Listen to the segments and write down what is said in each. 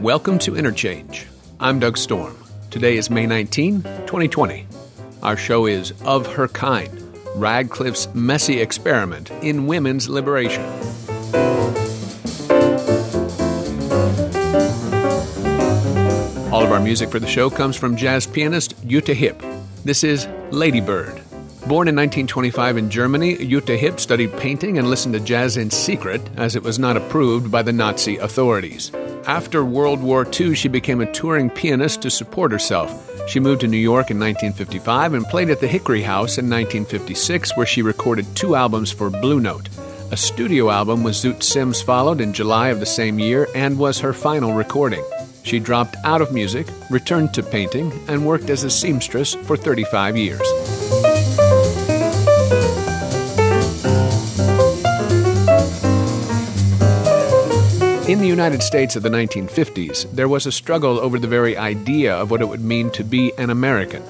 Welcome to Interchange. I'm Doug Storm. Today is May 19, 2020. Our show is Of Her Kind Radcliffe's Messy Experiment in Women's Liberation. All of our music for the show comes from jazz pianist Jutta Hipp. This is Ladybird. Born in 1925 in Germany, Jutta Hipp studied painting and listened to jazz in secret as it was not approved by the Nazi authorities. After World War II, she became a touring pianist to support herself. She moved to New York in 1955 and played at the Hickory House in 1956, where she recorded two albums for Blue Note. A studio album with Zoot Sims followed in July of the same year and was her final recording. She dropped out of music, returned to painting, and worked as a seamstress for 35 years. In the United States of the 1950s, there was a struggle over the very idea of what it would mean to be an American.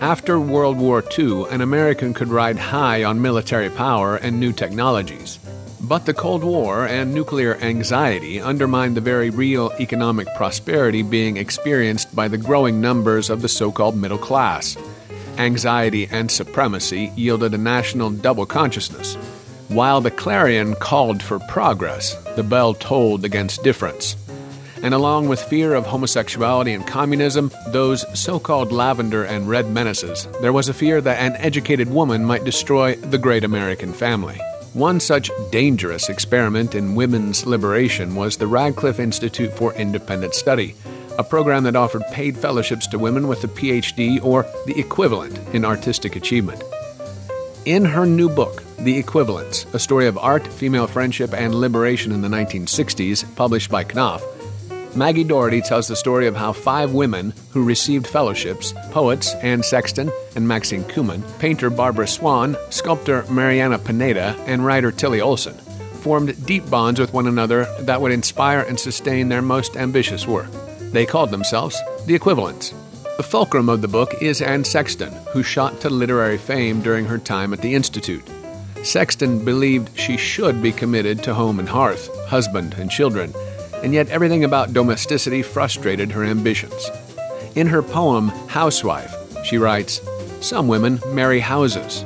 After World War II, an American could ride high on military power and new technologies. But the Cold War and nuclear anxiety undermined the very real economic prosperity being experienced by the growing numbers of the so called middle class. Anxiety and supremacy yielded a national double consciousness. While the clarion called for progress, the bell tolled against difference. And along with fear of homosexuality and communism, those so called lavender and red menaces, there was a fear that an educated woman might destroy the great American family. One such dangerous experiment in women's liberation was the Radcliffe Institute for Independent Study, a program that offered paid fellowships to women with a PhD or the equivalent in artistic achievement. In her new book, The Equivalents A Story of Art, Female Friendship, and Liberation in the 1960s, published by Knopf, Maggie Doherty tells the story of how five women who received fellowships poets Anne Sexton and Maxine Kumin, painter Barbara Swan, sculptor Marianna Pineda, and writer Tillie Olsen formed deep bonds with one another that would inspire and sustain their most ambitious work. They called themselves the Equivalents. The fulcrum of the book is Anne Sexton, who shot to literary fame during her time at the Institute. Sexton believed she should be committed to home and hearth, husband and children, and yet everything about domesticity frustrated her ambitions. In her poem, Housewife, she writes Some women marry houses.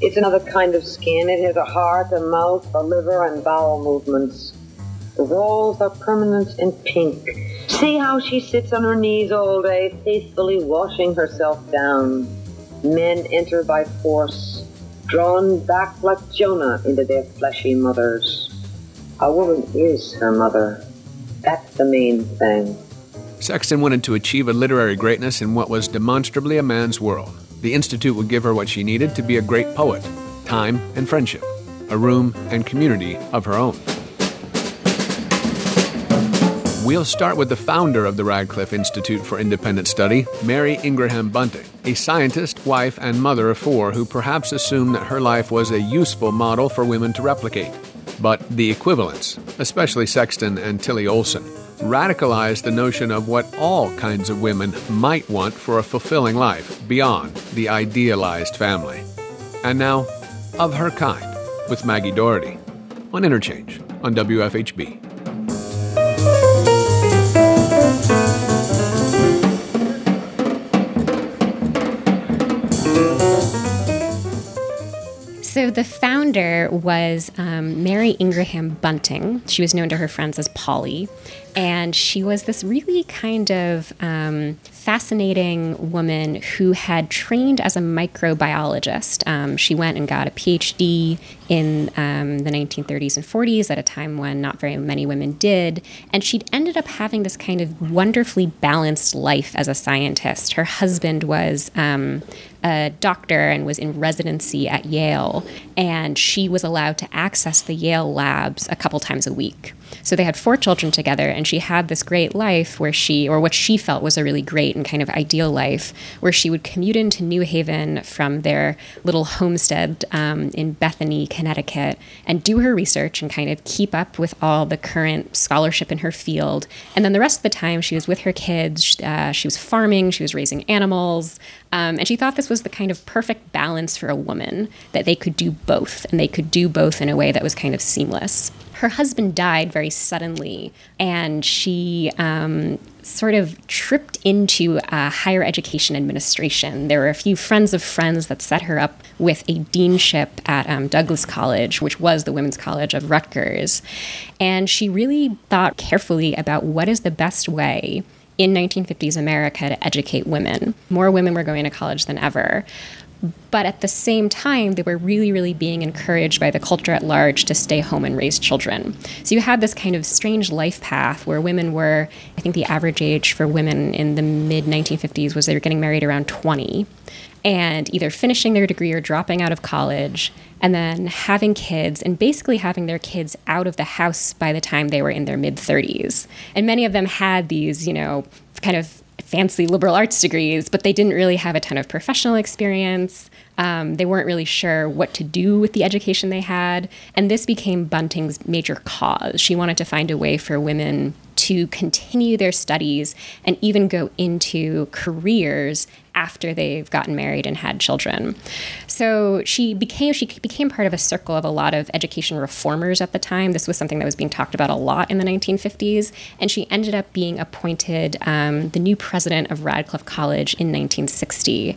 It's another kind of skin. It has a heart, a mouth, a liver, and bowel movements. The walls are permanent and pink. See how she sits on her knees all day, faithfully washing herself down. Men enter by force, drawn back like Jonah into their fleshy mothers. A woman is her mother. That's the main thing. Sexton wanted to achieve a literary greatness in what was demonstrably a man's world. The Institute would give her what she needed to be a great poet time and friendship, a room and community of her own. We'll start with the founder of the Radcliffe Institute for Independent Study, Mary Ingraham Bunting, a scientist, wife, and mother of four who perhaps assumed that her life was a useful model for women to replicate. But the equivalents, especially Sexton and Tillie Olsen, radicalized the notion of what all kinds of women might want for a fulfilling life beyond the idealized family. And now, Of Her Kind, with Maggie Doherty, on Interchange on WFHB. The founder was um, Mary Ingraham Bunting. She was known to her friends as Polly. And she was this really kind of um, fascinating woman who had trained as a microbiologist. Um, she went and got a PhD in um, the 1930s and 40s at a time when not very many women did. And she'd ended up having this kind of wonderfully balanced life as a scientist. Her husband was um, a doctor and was in residency at Yale, and she was allowed to access the Yale labs a couple times a week. So they had four children together, and she had this great life where she, or what she felt was a really great and kind of ideal life, where she would commute into New Haven from their little homestead um, in Bethany, Connecticut, and do her research and kind of keep up with all the current scholarship in her field. And then the rest of the time, she was with her kids. Uh, she was farming, she was raising animals, um, and she thought this was the kind of perfect balance for a woman that they could do both, and they could do both in a way that was kind of seamless her husband died very suddenly and she um, sort of tripped into higher education administration. There were a few friends of friends that set her up with a deanship at um, Douglass College, which was the women's college of Rutgers. And she really thought carefully about what is the best way in 1950s America to educate women. More women were going to college than ever. But at the same time, they were really, really being encouraged by the culture at large to stay home and raise children. So you had this kind of strange life path where women were, I think the average age for women in the mid 1950s was they were getting married around 20 and either finishing their degree or dropping out of college and then having kids and basically having their kids out of the house by the time they were in their mid 30s. And many of them had these, you know, kind of fancy liberal arts degrees, but they didn't really have a ton of professional experience. Um, they weren't really sure what to do with the education they had. And this became Bunting's major cause. She wanted to find a way for women to continue their studies and even go into careers after they've gotten married and had children. So she became she became part of a circle of a lot of education reformers at the time. This was something that was being talked about a lot in the 1950s, and she ended up being appointed um, the new president of Radcliffe College in 1960.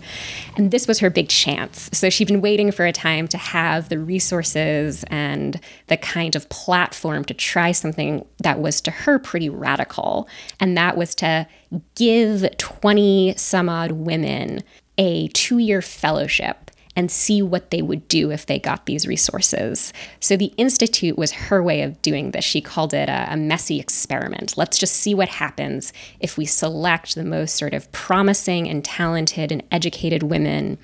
And this was her big chance. So she'd been waiting for a time to have the resources and the kind of platform to try something that was to her pretty radical, and that was to give 20 some odd women a two year fellowship and see what they would do if they got these resources. So the Institute was her way of doing this. She called it a, a, messy experiment. Let's just see what happens if we select the most sort of promising and talented and educated women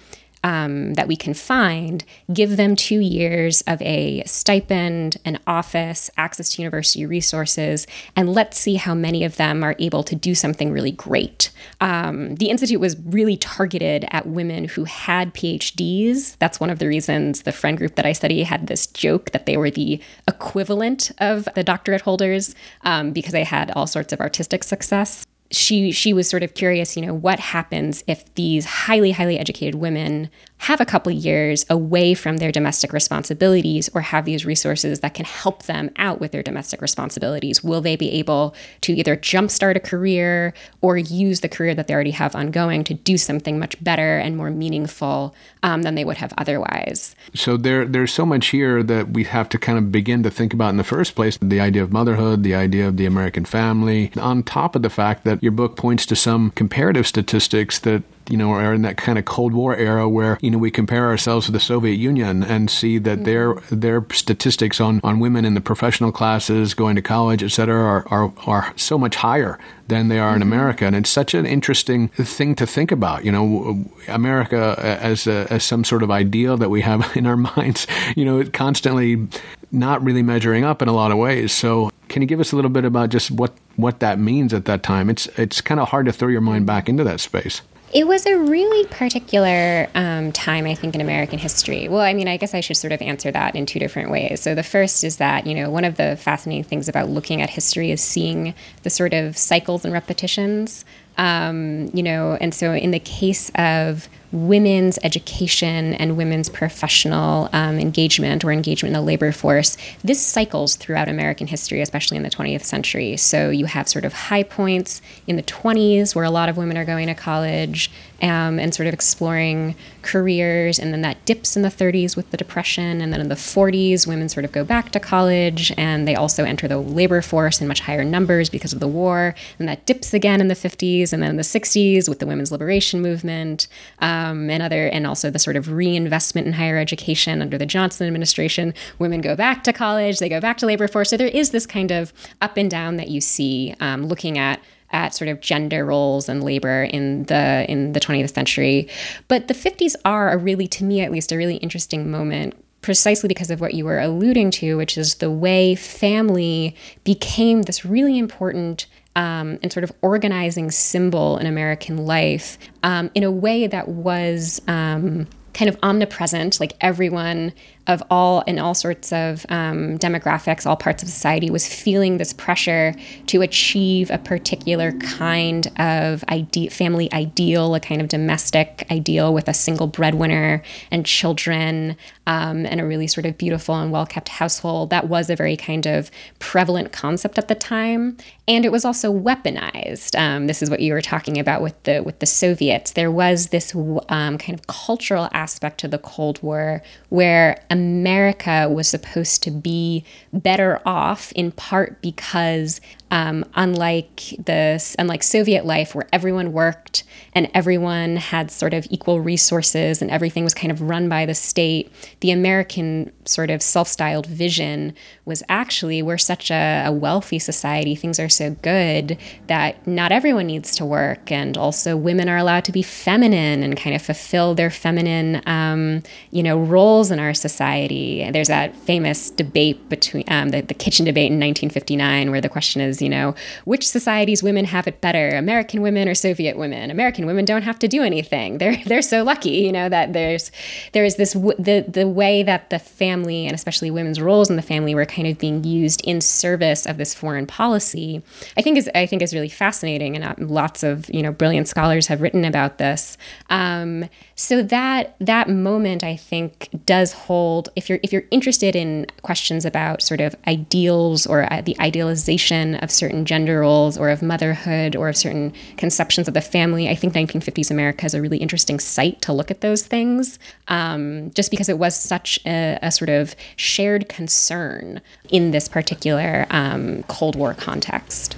um, that we can find, give them two years of a stipend, an office, access to university resources, and let's see how many of them are able to do something really great. Um, the Institute was really targeted at women who had PhDs. That's one of the reasons the friend group that I study had this joke that they were the equivalent of the doctorate holders um, because they had all sorts of artistic success she she was sort of curious, you know, what happens if these highly highly educated women have a couple years away from their domestic responsibilities or have these resources that can help them out with their domestic responsibilities? Will they be able to either jumpstart a career or use the career that they already have ongoing to do something much better and more meaningful um, than they would have otherwise? So there, there's so much here that we have to kind of begin to think about in the first place the idea of motherhood, the idea of the American family, on top of the fact that your book points to some comparative statistics that you know, are in that kind of Cold War era where, you know, we compare ourselves to the Soviet Union and see that mm-hmm. their their statistics on, on women in the professional classes, going to college, et cetera, are, are, are so much higher than they are mm-hmm. in America. And it's such an interesting thing to think about. You know, America as, a, as some sort of ideal that we have in our minds, you know, constantly not really measuring up in a lot of ways. So can you give us a little bit about just what, what that means at that time? It's it's kind of hard to throw your mind back into that space. It was a really particular um, time, I think, in American history. Well, I mean, I guess I should sort of answer that in two different ways. So, the first is that, you know, one of the fascinating things about looking at history is seeing the sort of cycles and repetitions. Um, you know, and so in the case of women's education and women's professional um, engagement or engagement in the labor force, this cycles throughout American history, especially in the 20th century. So you have sort of high points in the 20s where a lot of women are going to college um, and sort of exploring careers, and then that dips in the 30s with the Depression, and then in the 40s, women sort of go back to college and they also enter the labor force in much higher numbers because of the war, and that dips again in the 50s, and then in the 60s with the women's liberation movement. Um, um, and other, and also the sort of reinvestment in higher education under the Johnson administration. Women go back to college, they go back to labor force. So there is this kind of up and down that you see um, looking at at sort of gender roles and labor in the in the 20th century. But the 50s are a really, to me at least, a really interesting moment precisely because of what you were alluding to, which is the way family became this really important um, and sort of organizing symbol in American life um, in a way that was um, kind of omnipresent. Like everyone of all in all sorts of um, demographics, all parts of society, was feeling this pressure to achieve a particular kind of ide- family ideal, a kind of domestic ideal with a single breadwinner and children, um, and a really sort of beautiful and well kept household. That was a very kind of prevalent concept at the time, and it was also weaponized. Um, this is what you were talking about with the with the Soviets. There was this um, kind of cultural aspect to the Cold War where America was supposed to be better off in part because um, unlike the unlike Soviet life where everyone worked and everyone had sort of equal resources and everything was kind of run by the state, the American sort of self-styled vision was actually we're such a, a wealthy society, things are so good that not everyone needs to work, and also women are allowed to be feminine and kind of fulfill their feminine, um, you know, roles in our society. There's that famous debate between um, the, the kitchen debate in 1959 where the question is you know, which societies women have it better, American women or Soviet women? American women don't have to do anything. They're they're so lucky, you know, that there's there is this the the way that the family and especially women's roles in the family were kind of being used in service of this foreign policy. I think is I think is really fascinating, and uh, lots of you know brilliant scholars have written about this. Um, so that that moment, I think, does hold. If you're if you're interested in questions about sort of ideals or uh, the idealization of certain gender roles or of motherhood or of certain conceptions of the family, I think 1950s America is a really interesting site to look at those things. Um, just because it was such a, a, sort of shared concern in this particular um, Cold War context.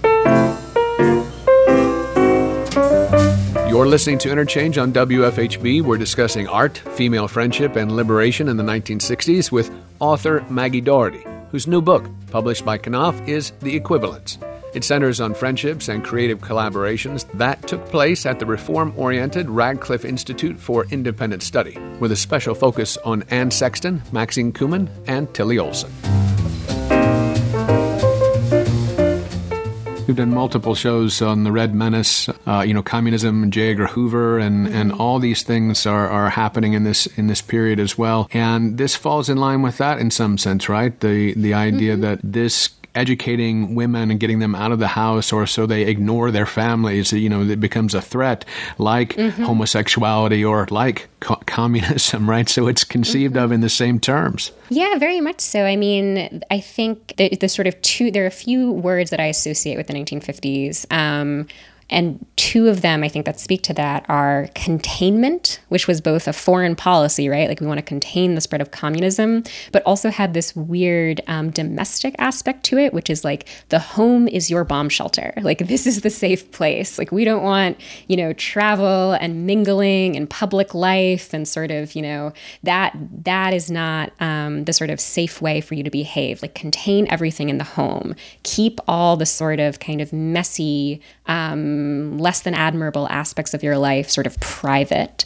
You're listening to Interchange on WFHB. We're discussing art, female friendship, and liberation in the 1960s with author Maggie Doherty, whose new book, published by Knopf, is The Equivalents. It centers on friendships and creative collaborations that took place at the reform oriented Radcliffe Institute for Independent Study, with a special focus on Anne Sexton, Maxine Kumin, and Tillie Olsen. We've done multiple shows on the Red Menace, uh, you know, communism, J. Edgar Hoover, and, and all these things are, are happening in this in this period as well. And this falls in line with that in some sense, right? The the idea mm-hmm. that this educating women and getting them out of the house or so they ignore their families, you know, it becomes a threat like mm-hmm. homosexuality or like co- communism, right? So it's conceived mm-hmm. of in the same terms. Yeah, very much so. I mean, I think the, the, sort of two, there are a few words that I associate with the 1950s. Um, and two of them, I think, that speak to that are containment, which was both a foreign policy, right? Like we want to contain the spread of communism, but also had this weird um, domestic aspect to it, which is like the home is your bomb shelter. Like this is the safe place. Like we don't want, you know, travel and mingling and public life and sort of, you know, that that is not um, the sort of safe way for you to behave. Like contain everything in the home, keep all the sort of kind of messy. Um, less than admirable aspects of your life sort of private.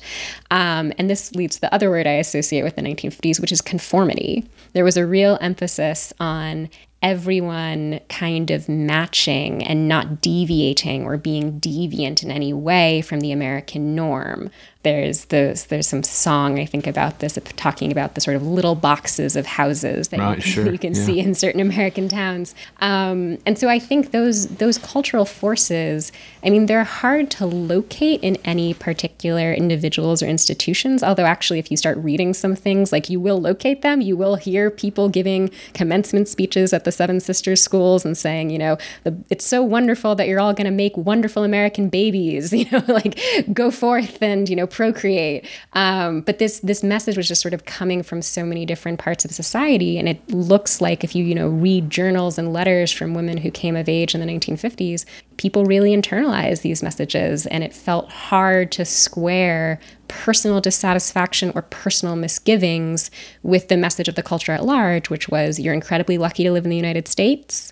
Um, and this leads to the other word I associate with the 1950s, which is conformity. There was a real emphasis on everyone kind of matching and not deviating or being deviant in any way from the American norm there's this there's some song I think about this talking about the sort of little boxes of houses that right, you, sure. you, can yeah. see in certain American towns. Um, and so I think those those cultural forces, I mean, they're hard to locate in any particular individuals or institutions. Although actually, if you start reading some things, like you will locate them, you will hear people giving commencement speeches at the Seven Sisters schools and saying, you know, the, it's so wonderful that you're all going to make wonderful American babies. You know, like go forth and you know procreate. Um, but this this message was just sort of coming from so many different parts of society, and it looks like if you you know read journals and letters from women who came of age in the 1950s, people really internalized these messages, and it felt hard to square personal dissatisfaction or personal misgivings with the message of the culture at large, which was you're incredibly lucky to live in the United States.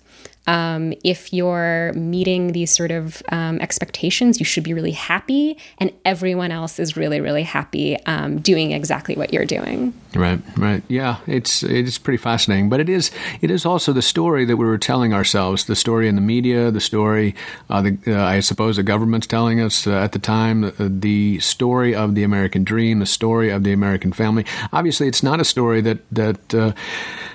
Um, if you're meeting these sort of um, expectations, you should be really happy, and everyone else is really, really happy um, doing exactly what you're doing. Right, right. Yeah, it's it's pretty fascinating, but it is it is also the story that we were telling ourselves, the story in the media, the story, uh, the, uh, I suppose the government's telling us uh, at the time, uh, the story of the American dream, the story of the American family. Obviously, it's not a story that that uh,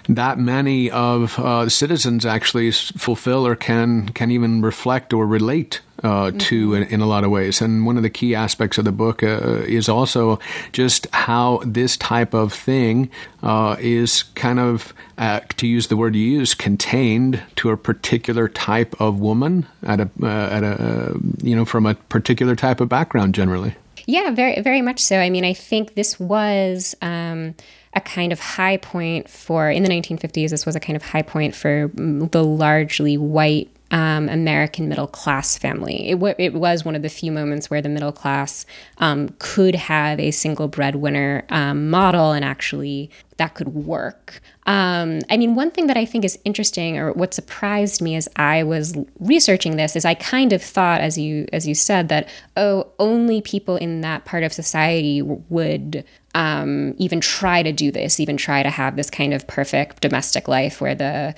that many of uh, citizens actually fulfill or can can even reflect or relate uh, mm-hmm. to in, in, a lot of ways. And one of the key aspects of the book uh, is also just how this type of thing uh, is kind of, uh, to use the word you use, contained to a particular type of woman at a uh, at a you know from a particular type of background generally. Yeah, very very much so. I mean, I think this was. Um, a kind of high point for in the 1950s this was a kind of high point for the largely white um, American middle class family. It, w- it was one of the few moments where the middle class um, could have a single breadwinner um, model and actually that could work. Um, I mean, one thing that I think is interesting, or what surprised me as I was researching this, is I kind of thought, as you as you said, that oh, only people in that part of society would um, even try to do this, even try to have this kind of perfect domestic life where the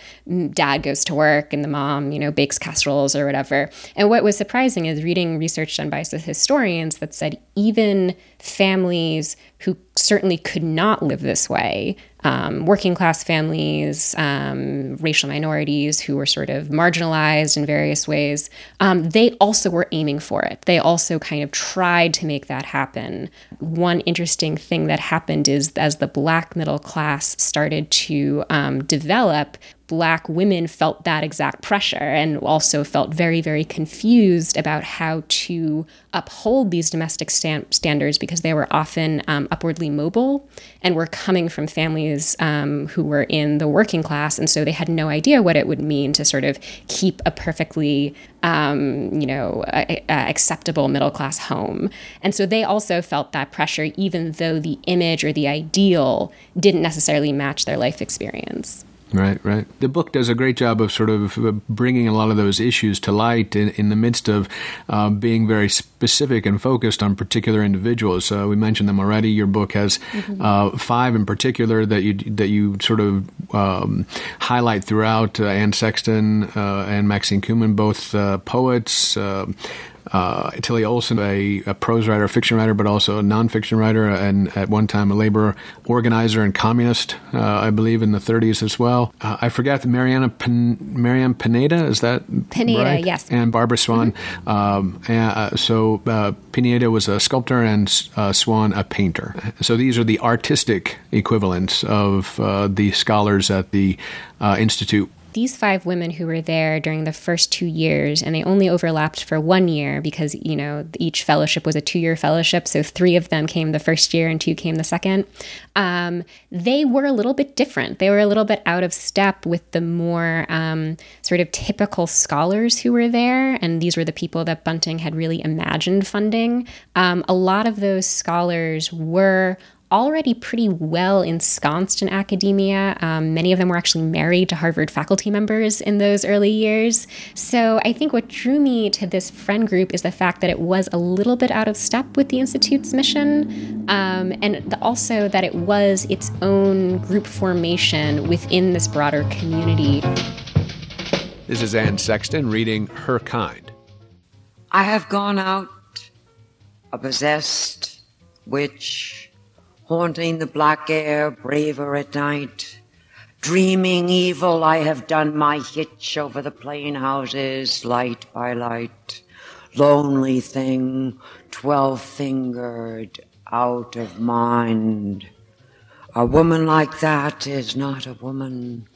dad goes to work and the mom, you know, bakes casseroles or whatever. And what was surprising is reading research done by historians that said even families who certainly could not live this way um, working class families, um, racial minorities who were sort of marginalized in various ways, um, they also were aiming for it. They also kind of tried to make that happen. One interesting thing that happened is as the black middle class started to um, develop, black women felt that exact pressure and also felt very, very confused about how to uphold these domestic stand- standards because they were often um, upwardly mobile and were coming from families um, who were in the working class. And so they had no idea what it would mean to sort of keep a perfectly, um, you know, a, a acceptable middle class home. And so they also felt that pressure, even though the image or the ideal didn't necessarily match their life experience. Right, right. The book does a great job of sort of uh, bringing a lot of those issues to light in, in the midst of uh, being very specific and focused on particular individuals. Uh, we mentioned them already. Your book has mm-hmm. uh, five in particular that you that you sort of um, highlight throughout. Uh, Anne Sexton uh, and Maxine Kumin, both poets uh, Tillie Olsen, a, a, prose writer, a fiction writer, but also a nonfiction writer, and at one time a labor organizer and communist, uh, I believe, in the 30s as well. Uh, I forgot the Mariana Pin- Marianne Pineda, is that Pineda, right? yes. And Barbara Swan. Mm-hmm. Um, and, uh, so uh, Pineda was a sculptor and uh, Swan a painter. So these are the artistic equivalents of the scholars at the Institute these five women who were there during the first two years, and they only overlapped for one year because, you know, each fellowship was a two year fellowship. So three of them came the first year and two came the second. Um, they were a little bit different. They were a little bit out of step with the more um, sort of typical scholars who were there. And these were the people that Bunting had really imagined funding. Um, a lot of those scholars were already pretty well ensconced in academia. Um, many of them were actually married to Harvard faculty members in those early years. So I think what drew me to this friend group is the fact that it was a little bit out of step with the Institute's mission, um, and also that it was its own group formation within this broader community. This is Anne Sexton reading Her Kind. I have gone out a possessed witch haunting the black air, braver at night. Dreaming evil, I have done my hitch over the plain houses, light by light. Lonely thing, twelve fingered, out of mind. A woman like that is not a woman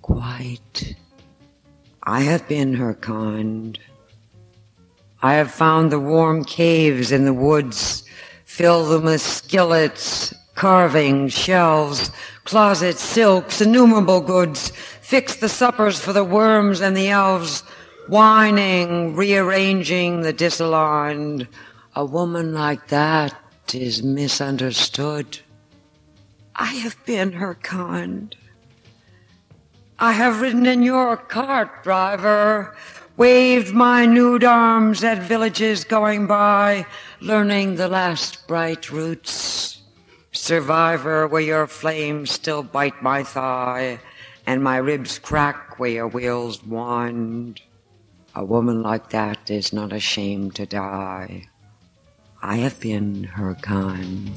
quite. I have been her kind. I have found the warm caves in the woods Fill them with skillets, carvings, shelves, closets, silks, innumerable goods. Fix the suppers for the worms and the elves, whining, rearranging the disaligned. A woman like that is misunderstood. I have been her kind. I have ridden in your cart, driver, waved my nude arms at villages going by, learning the last bright roots. Survivor, where your flames still bite my thigh, and my ribs crack where your wheels wind. A woman like that is not ashamed to die. I have been her kind.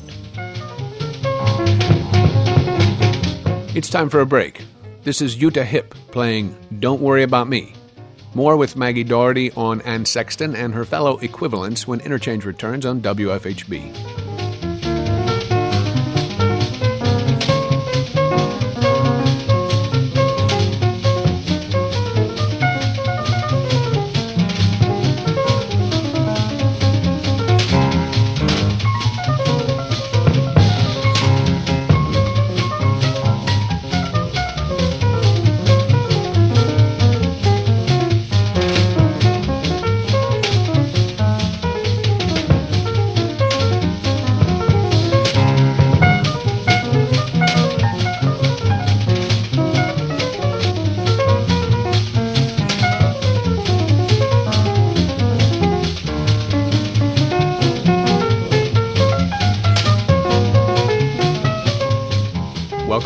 It's time for a break. This is Jutta Hipp playing Don't Worry About Me. More with Maggie Doherty on Anne Sexton and her fellow equivalents when Interchange returns on WFHB.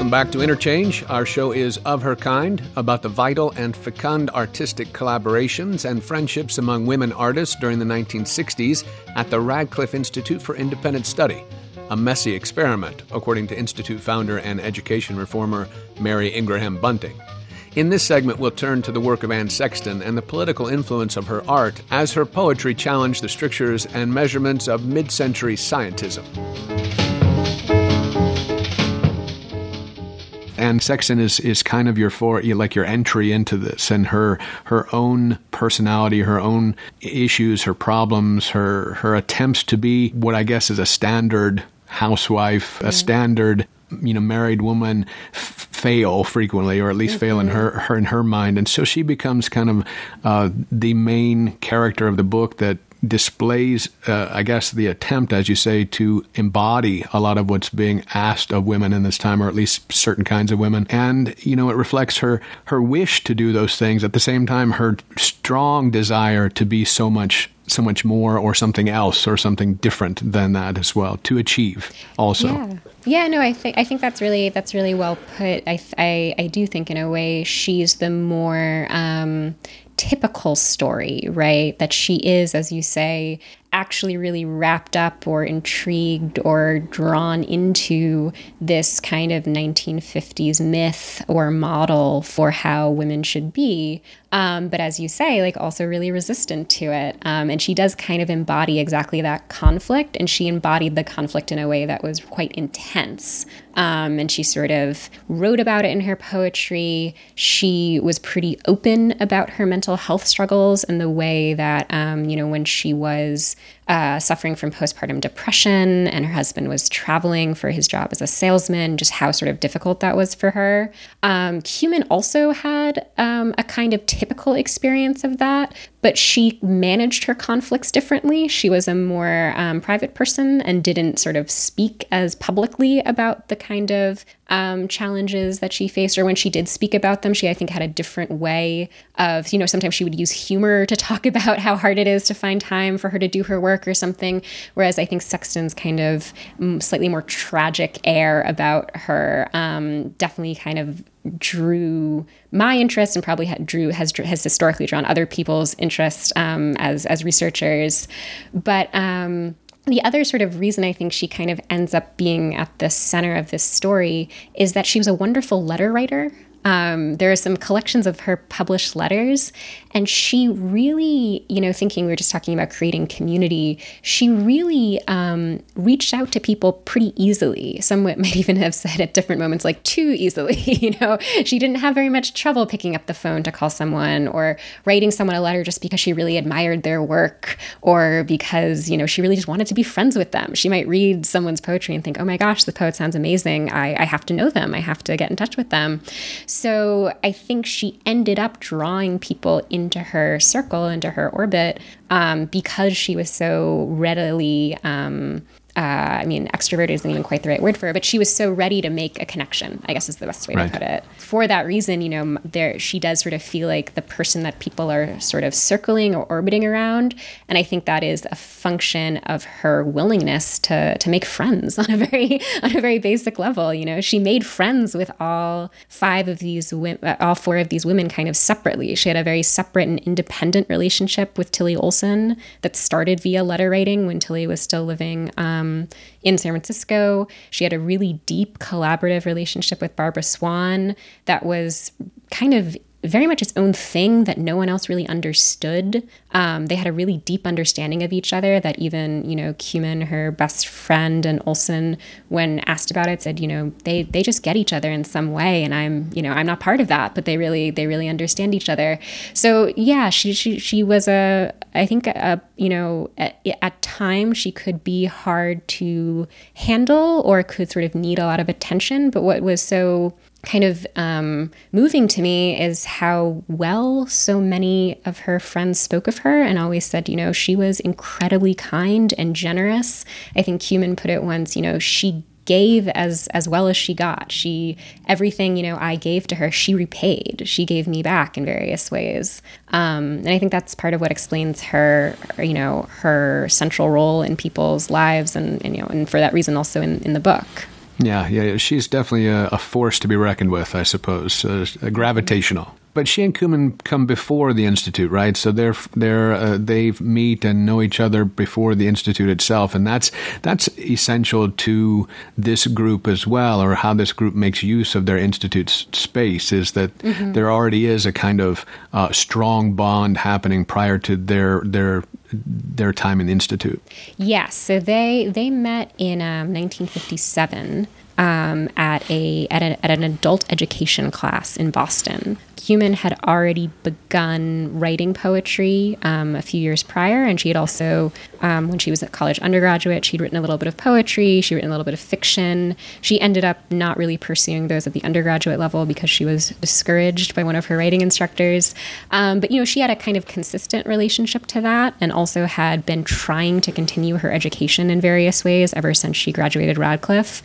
Welcome back to Interchange. Our show is Of Her Kind, about the vital and fecund artistic collaborations and friendships among women artists during the 1960s at the Radcliffe Institute for Independent Study. A messy experiment, according to Institute founder and education reformer Mary Ingraham Bunting. In this segment, we'll turn to the work of Anne Sexton and the political influence of her art as her poetry challenged the strictures and measurements of mid century scientism. And Sexton is is kind of your for like your entry into this, and her her own personality, her own issues, her problems, her her attempts to be what I guess is a standard housewife, a standard you know married woman f- fail frequently or at least mm-hmm. fail in mm-hmm. her, her in her mind and so she becomes kind of uh, the main character of the book that displays, uh, I guess, the attempt, as you say, to embody a lot of what's being asked of women in this time, or at least certain kinds of women. And you know, it reflects her her wish to do those things. At the same time, her strong desire to be so much so much more or something else or something different than that as well to achieve also yeah yeah no i think i think that's really that's really well put i i, I do think in a way she's the more um, typical story, right? That she is, as you say, actually really wrapped up or intrigued or drawn into this kind of 1950s myth or model for how women should be. Um, but as you say, like also really resistant to it. Um, and she does kind of embody exactly that conflict. And she embodied the conflict in a way that was quite intense. Um, and she sort of wrote about it in her poetry. She was pretty open about her mental health struggles and the way that, um, you know, when she was uh, suffering from postpartum depression, and her husband was traveling for his job as a salesman, just how sort of difficult that was for her. Um, also had um, a kind of typical experience of that, but she managed her conflicts differently. She was a more um, private person and didn't sort of speak as publicly about the kind of um, challenges that she faced, or when she did speak about them, she, I think, had a different way of, you know, sometimes she would use humor to talk about how hard it is to find time for her to do her work or something. Whereas I think Sexton's kind of slightly more tragic air about her um, definitely kind of drew my interest and probably drew has has historically drawn other people's interest um, as as researchers, but. Um, the other sort of reason I think she kind of ends up being at the center of this story is that she was a wonderful letter writer. Um, there are some collections of her published letters, and she really, you know, thinking we were just talking about creating community, she really um, reached out to people pretty easily. Some might even have said at different moments, like too easily. you know, she didn't have very much trouble picking up the phone to call someone or writing someone a letter just because she really admired their work or because, you know, she really just wanted to be friends with them. She might read someone's poetry and think, oh my gosh, the poet sounds amazing. I, I have to know them. I have to get in touch with them. So I think she ended up drawing people into her circle, into her orbit, um, because she was so readily um, uh, I mean, extroverted isn't even quite the right word for her, but she was so ready to make a connection, I guess is the best way Right. to put it. For that reason, you know, there she does sort of feel like the person that people are sort of circling or orbiting around. And I think that is a function of her willingness to, to make friends on a very, on a very basic level. You know, she made friends with all five of these women, all four of these women kind of separately. She had a very separate and independent relationship with Tillie Olsen that started via letter writing when Tillie was still living um, Um, in San Francisco. She had a really deep collaborative relationship with Barbara Swan that was kind of very much its own thing that no one else really understood. Um, they had a really deep understanding of each other that even, you know, Kumin, her best friend, and Olsen, when asked about it, said, you know, they they just get each other in some way, and I'm, you know, I'm not part of that, but they really they really understand each other. So yeah, she she she was a I think a you know at, at times she could be hard to handle or could sort of need a lot of attention, but what was so kind of um, moving to me is how well so many of her friends spoke of her and always said, you know, she was incredibly kind and generous. I think Kumin put it once, you know, she gave as as well as she got. She everything you know I gave to her, she repaid. She gave me back in various ways, um, and I think that's part of what explains her, you know, her central role in people's lives, and, and you know, and for that reason also in in the book. Yeah, yeah, she's definitely a, a force to be reckoned with, I suppose, uh, gravitational. But she and Kumin come before the institute, right? So they're they're uh, they meet and know each other before the institute itself, and that's that's essential to this group as well, or how this group makes use of their institute's space. Is that there already is a kind of uh, strong bond happening prior to their their their time in the institute. Yes, so they they met in um, 1957 um, at a at, a at an adult education class in Boston. Kumin had already begun writing poetry um, a few years prior, and she had also, um, when she was a college undergraduate, she'd written a little bit of poetry, she'd written a little bit of fiction. She ended up not really pursuing those at the undergraduate level because she was discouraged by one of her writing instructors. Um, but you know, she had a kind of consistent relationship to that, and also had been trying to continue her education in various ways ever since she graduated Radcliffe.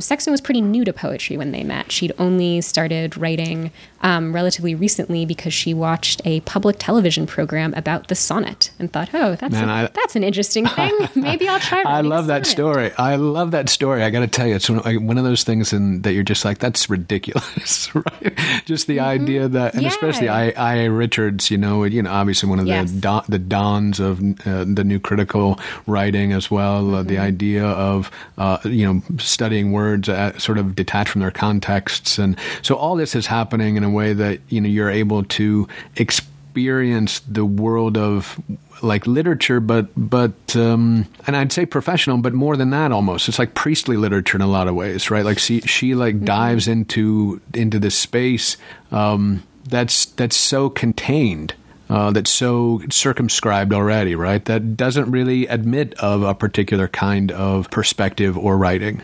Sexton was pretty new to poetry when they met. She'd only started writing um, relatively recently because she watched a public television program about the sonnet and thought, "Oh, that's Man, a, I- that's an interesting thing. Maybe I'll try." I love that sonnet." story. I love that story. I got to tell you, it's one of, one of those things in, that you're just like, that's ridiculous, right? Just the idea that, and Yeah. especially I. Richards, you know, you know, obviously one of Yes. the don, the dons of uh, the new critical writing as well. Uh, the idea of uh, you know studying words uh, sort of detached from their contexts, and so all this is happening in a way that you know you're able to experience the world of like literature, but but um, and I'd say professional, but more than that, almost it's like priestly literature in a lot of ways, right? Like she she like dives into into this space um, that's that's so contained. Uh, that's so circumscribed already, right? That doesn't really admit of a particular kind of perspective or writing.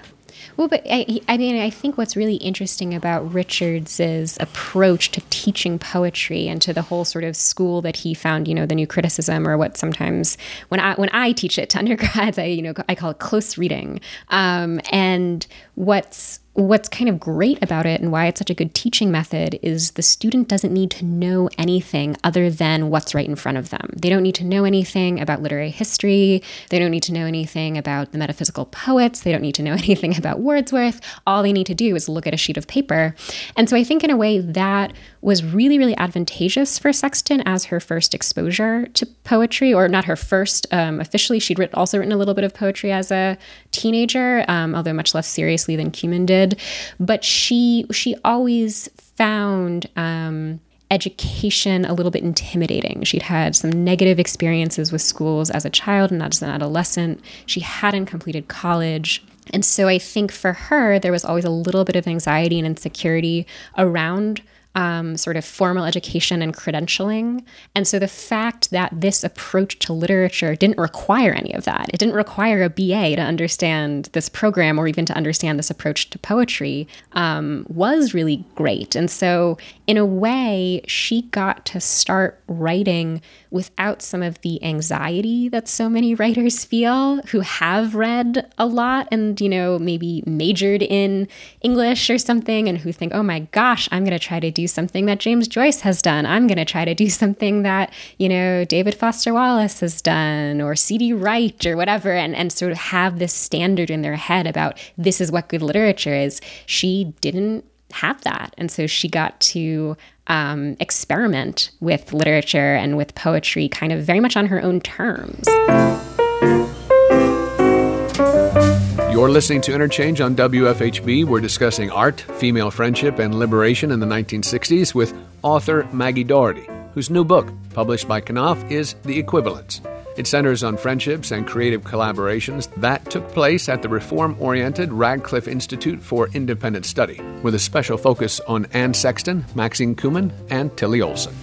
Well, but I, I mean, I think what's really interesting about Richards's approach to teaching poetry and to the whole sort of school that he found, you know, the new criticism, or what sometimes when I when I teach it to undergrads, I you know I call it close reading. Um, and what's what's kind of great about it and why it's such a good teaching method is the student doesn't need to know anything other than what's right in front of them. They don't need to know anything about literary history. They don't need to know anything about the metaphysical poets. They don't need to know anything about Wordsworth. All they need to do is look at a sheet of paper. And so I think in a way that was really, really advantageous for Sexton as her first exposure to poetry, or not her first um, officially. She'd also written a little bit of poetry as a teenager, um, although much less seriously than Kumin did. But she she always found um, education a little bit intimidating. She'd had some negative experiences with schools as a child and not as an adolescent. She hadn't completed college. And so I think for her, there was always a little bit of anxiety and insecurity around um, sort of formal education and credentialing. And so the fact that this approach to literature didn't require any of that. It didn't require a BA to understand this program or even to understand this approach to poetry um, was really great. And so, in a way, she got to start writing without some of the anxiety that so many writers feel who have read a lot and, you know, maybe majored in English or something and who think, oh my gosh, I'm going to try to do something that James Joyce has done. I'm going to try to do something that, you know, David Foster Wallace has done or C.D. Wright or whatever, and, and sort of have this standard in their head about this is what good literature is. She didn't have that. And so she got to um, experiment with literature and with poetry kind of very much on her own terms. You're listening to Interchange on WFHB. We're discussing art, female friendship, and liberation in the 1960s with author Maggie Doherty, whose new book, published by Knopf, is The Equivalents. It centers on friendships and creative collaborations that took place at the reform oriented Radcliffe Institute for Independent Study, with a special focus on Anne Sexton, Maxine Kumin, and Tillie Olsen.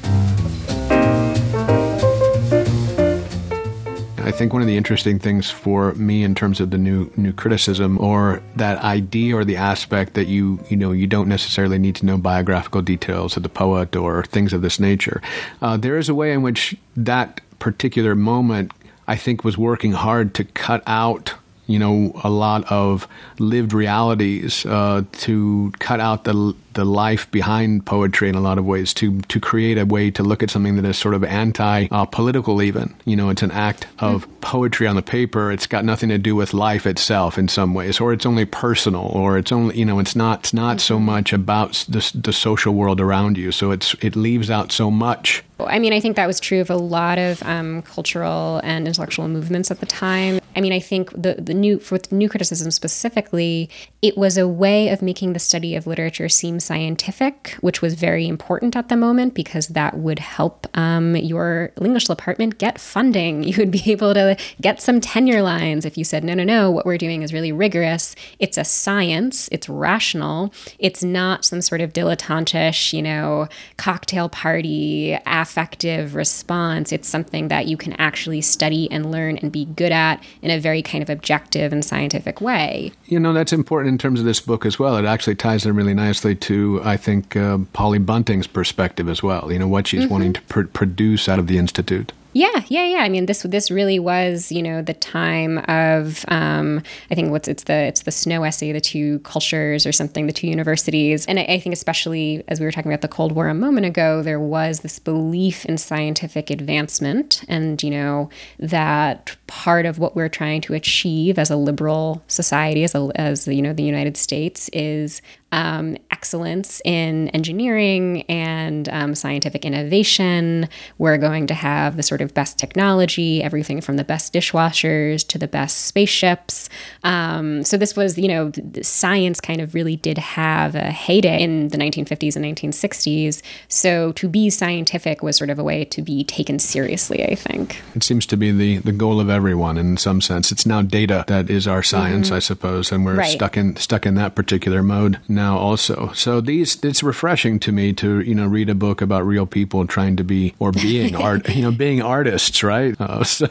I think one of the interesting things for me in terms of the new new criticism or that idea or the aspect that you you know you don't necessarily need to know biographical details of the poet or things of this nature. Uh, there is a way in which that particular moment I think was working hard to cut out you know a lot of lived realities uh, to cut out the the life behind poetry in a lot of ways to to create a way to look at something that is sort of anti uh, political even you know it's an act of mm. poetry on the paper it's got nothing to do with life itself in some ways or it's only personal or it's only you know it's not it's not so mm-hmm. much about the, the social world around you so it's it leaves out so much I mean, I think that was true of a lot of um, cultural and intellectual movements at the time. I mean, I think the the new for new criticism specifically, it was a way of making the study of literature seem scientific, which was very important at the moment because that would help um, your English department get funding. You would be able to get some tenure lines if you said, no, no, no, what we're doing is really rigorous. It's a science, it's rational, it's not some sort of dilettantish, you know, cocktail party, affective response. It's something that you can actually study and learn and be good at in a very kind of objective and scientific way. You know, that's important in terms of this book as well. It actually ties in really nicely to I think, uh, Polly Bunting's perspective as well. You know, what she's mm-hmm. wanting to pr- produce out of the Institute. Yeah, yeah, yeah. I mean, this this really was, you know, the time of um, I think what's it's the it's the Snow essay, the two cultures or something, the two universities, and I, I, think especially as we were talking about the Cold War a moment ago, there was this belief in scientific advancement, and you know that part of what we're trying to achieve as a liberal society, as a, as you know the United States, is um, excellence in engineering and um, scientific innovation. We're going to have the sort of best technology, everything from the best dishwashers to the best spaceships. Um, so this was, you know, science kind of really did have a heyday in the 1950s and 1960s. So to be scientific was sort of a way to be taken seriously, I think. It seems to be the, the goal of everyone in some sense. It's now data that is our science, mm-hmm. I suppose, and we're right. stuck in stuck in that particular mode now now also. So these it's refreshing to me to you know read a book about real people trying to be or being art you know being artists right. Uh, so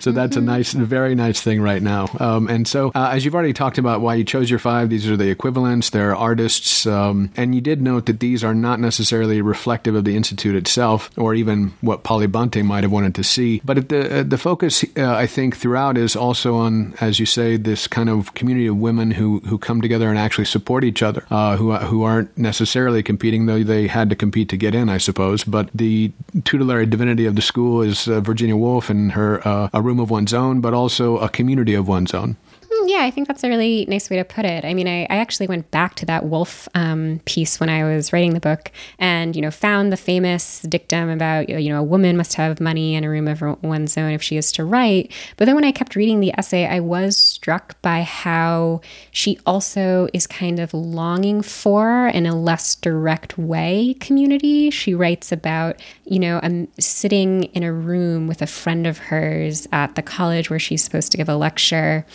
so that's mm-hmm. a nice very nice thing right now. Um, and so uh, as you've already talked about why you chose your five, these are the equivalents. They're artists, um, and you did note that these are not necessarily reflective of the institute itself or even what Polly Bunting might have wanted to see. But the uh, the focus uh, I think throughout is also on as you say this kind of community of women who who come together and actually support each other uh, who aren't necessarily competing, though they had to compete to get in, I suppose. But the tutelary divinity of the school is uh, Virginia Woolf and her uh, A Room of One's Own, but also a community of one's own. Yeah, I think that's a really nice way to put it. I mean, I, I actually went back to that Woolf um, piece when I was writing the book and, you know, found the famous dictum about, you know, a woman must have money and a room of one's own if she is to write. But then when I kept reading the essay, I was struck by how she also is kind of longing for, in a less direct way, community. She writes about, you know, um, sitting in a room with a friend of hers at the college where she's supposed to give a lecture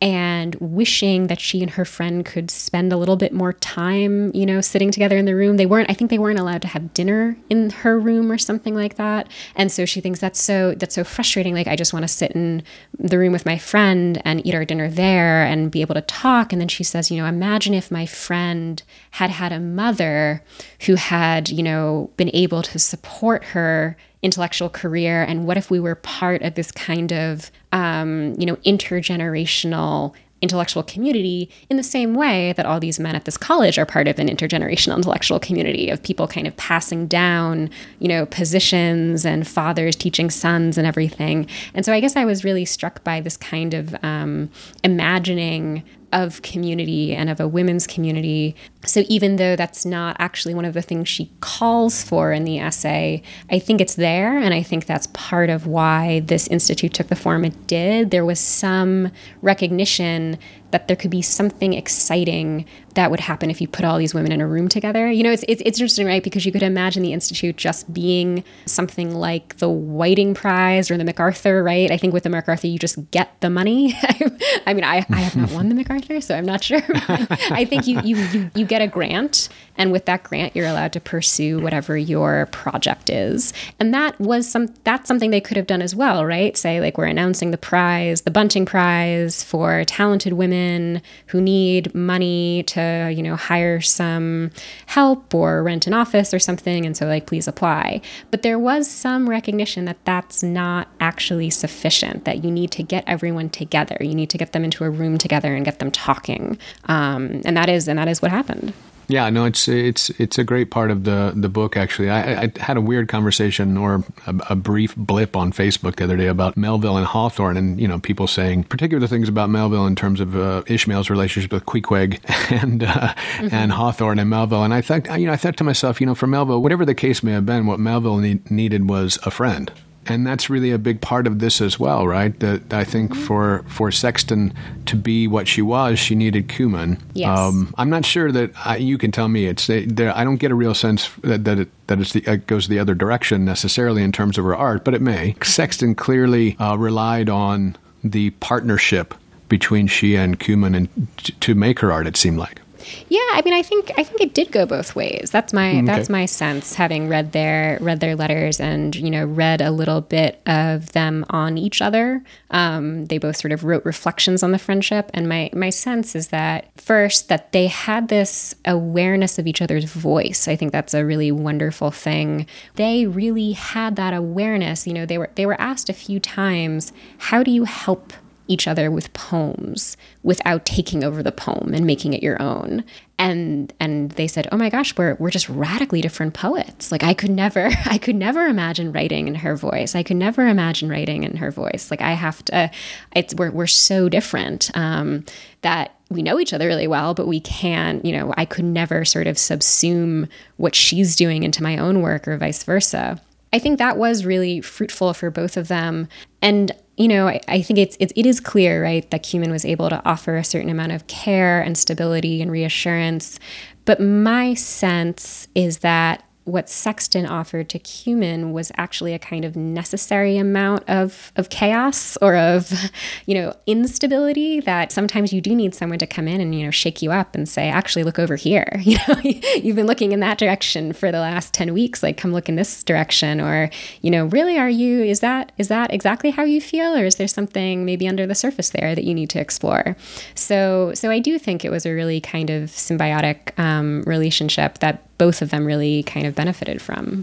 and wishing that she and her friend could spend a little bit more time, you know, sitting together in the room. They weren't, I think they weren't allowed to have dinner in her room or something like that. And so she thinks that's so, that's so frustrating. Like, I just want to sit in the room with my friend and eat our dinner there and be able to talk. And then she says, you know, imagine if my friend had had a mother who had, you know, been able to support her intellectual career and what if we were part of this kind of um, you know intergenerational intellectual community in the same way that all these men at this college are part of an intergenerational intellectual community of people kind of passing down, you know, positions and fathers teaching sons and everything. And so I guess I was really struck by this kind of um, imagining of community and of a women's community. So even though that's not actually one of the things she calls for in the essay, I think it's there. And I think that's part of why this institute took the form it did. There was some recognition that there could be something exciting that would happen if you put all these women in a room together. You know, it's, it's, it's interesting, right? Because you could imagine the Institute just being something like the Whiting Prize or the MacArthur, right? I think with the MacArthur, you just get the money. I mean, I, I have not won the MacArthur, so I'm not sure. I think you, you, you, you get a grant, and with that grant, you're allowed to pursue whatever your project is. And that was some, that's something they could have done as well, right? Say, like, we're announcing the prize, the Bunting Prize for talented women who need money to to, you know, hire some help or rent an office or something. And so, like, please apply. But there was some recognition that that's not actually sufficient, that you need to get everyone together. You need to get them into a room together and get them talking. Um, and that is, and that is what happened. Yeah, no, it's it's it's a great part of the the book. Actually, I, I had a weird conversation or a, a, brief blip on Facebook the other day about Melville and Hawthorne, and you know, people saying particular things about Melville in terms of uh, Ishmael's relationship with Queequeg and uh, mm-hmm. and Hawthorne and Melville. And I thought, you know, I thought to myself, you know, for Melville, whatever the case may have been, what Melville need, needed was a friend and that's really a big part of this as well, right? That I think mm-hmm. for for Sexton to be what she was, she needed Kumin. Yes. Um, I'm not sure that I, you can tell me it's there. I don't get a real sense that, that it that it's the, it goes the other direction necessarily in terms of her art, but it may. Sexton clearly uh, relied on the partnership between she and Kumin and t- to make her art. It seemed like. Yeah, I mean, I think I think it did go both ways. That's my okay. that's my sense, having read their read their letters and you know read a little bit of them on each other. Um, they both sort of wrote reflections on the friendship, and my my sense is that first that they had this awareness of each other's voice. I think that's a really wonderful thing. They really had that awareness. You know, they were they were asked a few times, "How do you help?" Each other with poems without taking over the poem and making it your own. And and they said, "Oh my gosh, we're we're just radically different poets. Like I could never I could never imagine writing in her voice. I could never imagine writing in her voice. Like I have to it's we're we're so different um, that we know each other really well, but we can't, you know, I could never sort of subsume what she's doing into my own work or vice versa. I think that was really fruitful for both of them. And you know, I, I think it's, it's it is clear, right, that Kumin was able to offer a certain amount of care and stability and reassurance. But my sense is that what Sexton offered to Kumin was actually a kind of necessary amount of, of chaos or of, you know, instability that sometimes you do need someone to come in and, you know, shake you up and say, actually look over here. You know, you've been looking in that direction for the last 10 weeks, like come look in this direction. Or, you know, really are you, is that, is that exactly how you feel? Or is there something maybe under the surface there that you need to explore? So, so I do think it was a really kind of symbiotic um, relationship that both of them really kind of benefited from.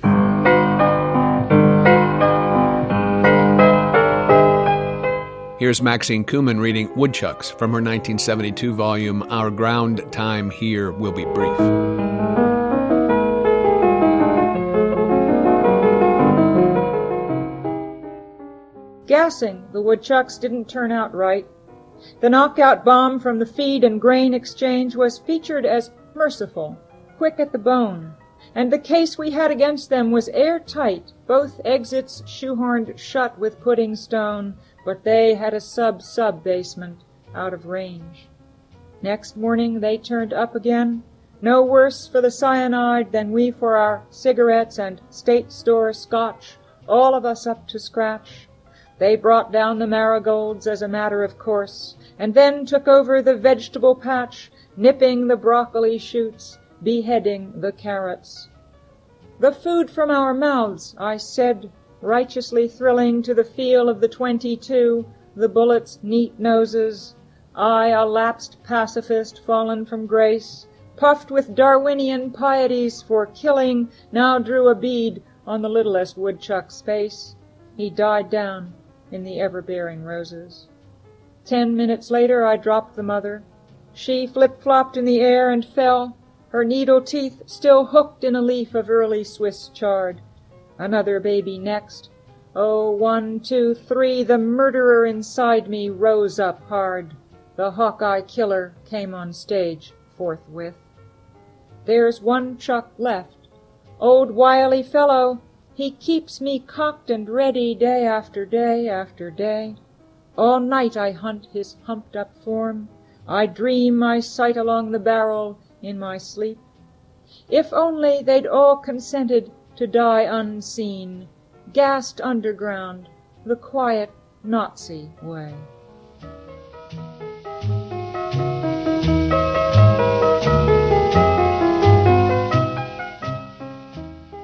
Here's Maxine Kumin reading Woodchucks from her 1972 volume, Our Ground Time Here Will Be Brief. Gassing, the woodchucks didn't turn out right. The knockout bomb from the feed and grain exchange was featured as merciful quick at the bone, and the case we had against them was airtight, both exits shoehorned shut with pudding stone, but they had a sub-sub basement out of range. Next morning they turned up again, no worse for the cyanide than we for our cigarettes and state store scotch, all of us up to scratch. They brought down the marigolds as a matter of course, and then took over the vegetable patch, nipping the broccoli shoots, beheading the carrots. The food from our mouths, I said, righteously thrilling to the feel of the twenty-two, the bullets' neat noses. I, a lapsed pacifist, fallen from grace, puffed with Darwinian pieties for killing, now drew a bead on the littlest woodchuck's face. He died down in the ever-bearing roses. Ten minutes later I dropped the mother. She flip-flopped in the air and fell, her needle teeth still hooked in a leaf of early Swiss chard. Another baby next. Oh, one, two, three, the murderer inside me rose up hard. The Hawkeye killer came on stage forthwith. There's one Chuck left. Old wily fellow, he keeps me cocked and ready day after day after day. All night I hunt his humped up form. I dream I sight along the barrel in my sleep. If only they'd all consented to die unseen, gassed underground, the quiet Nazi way.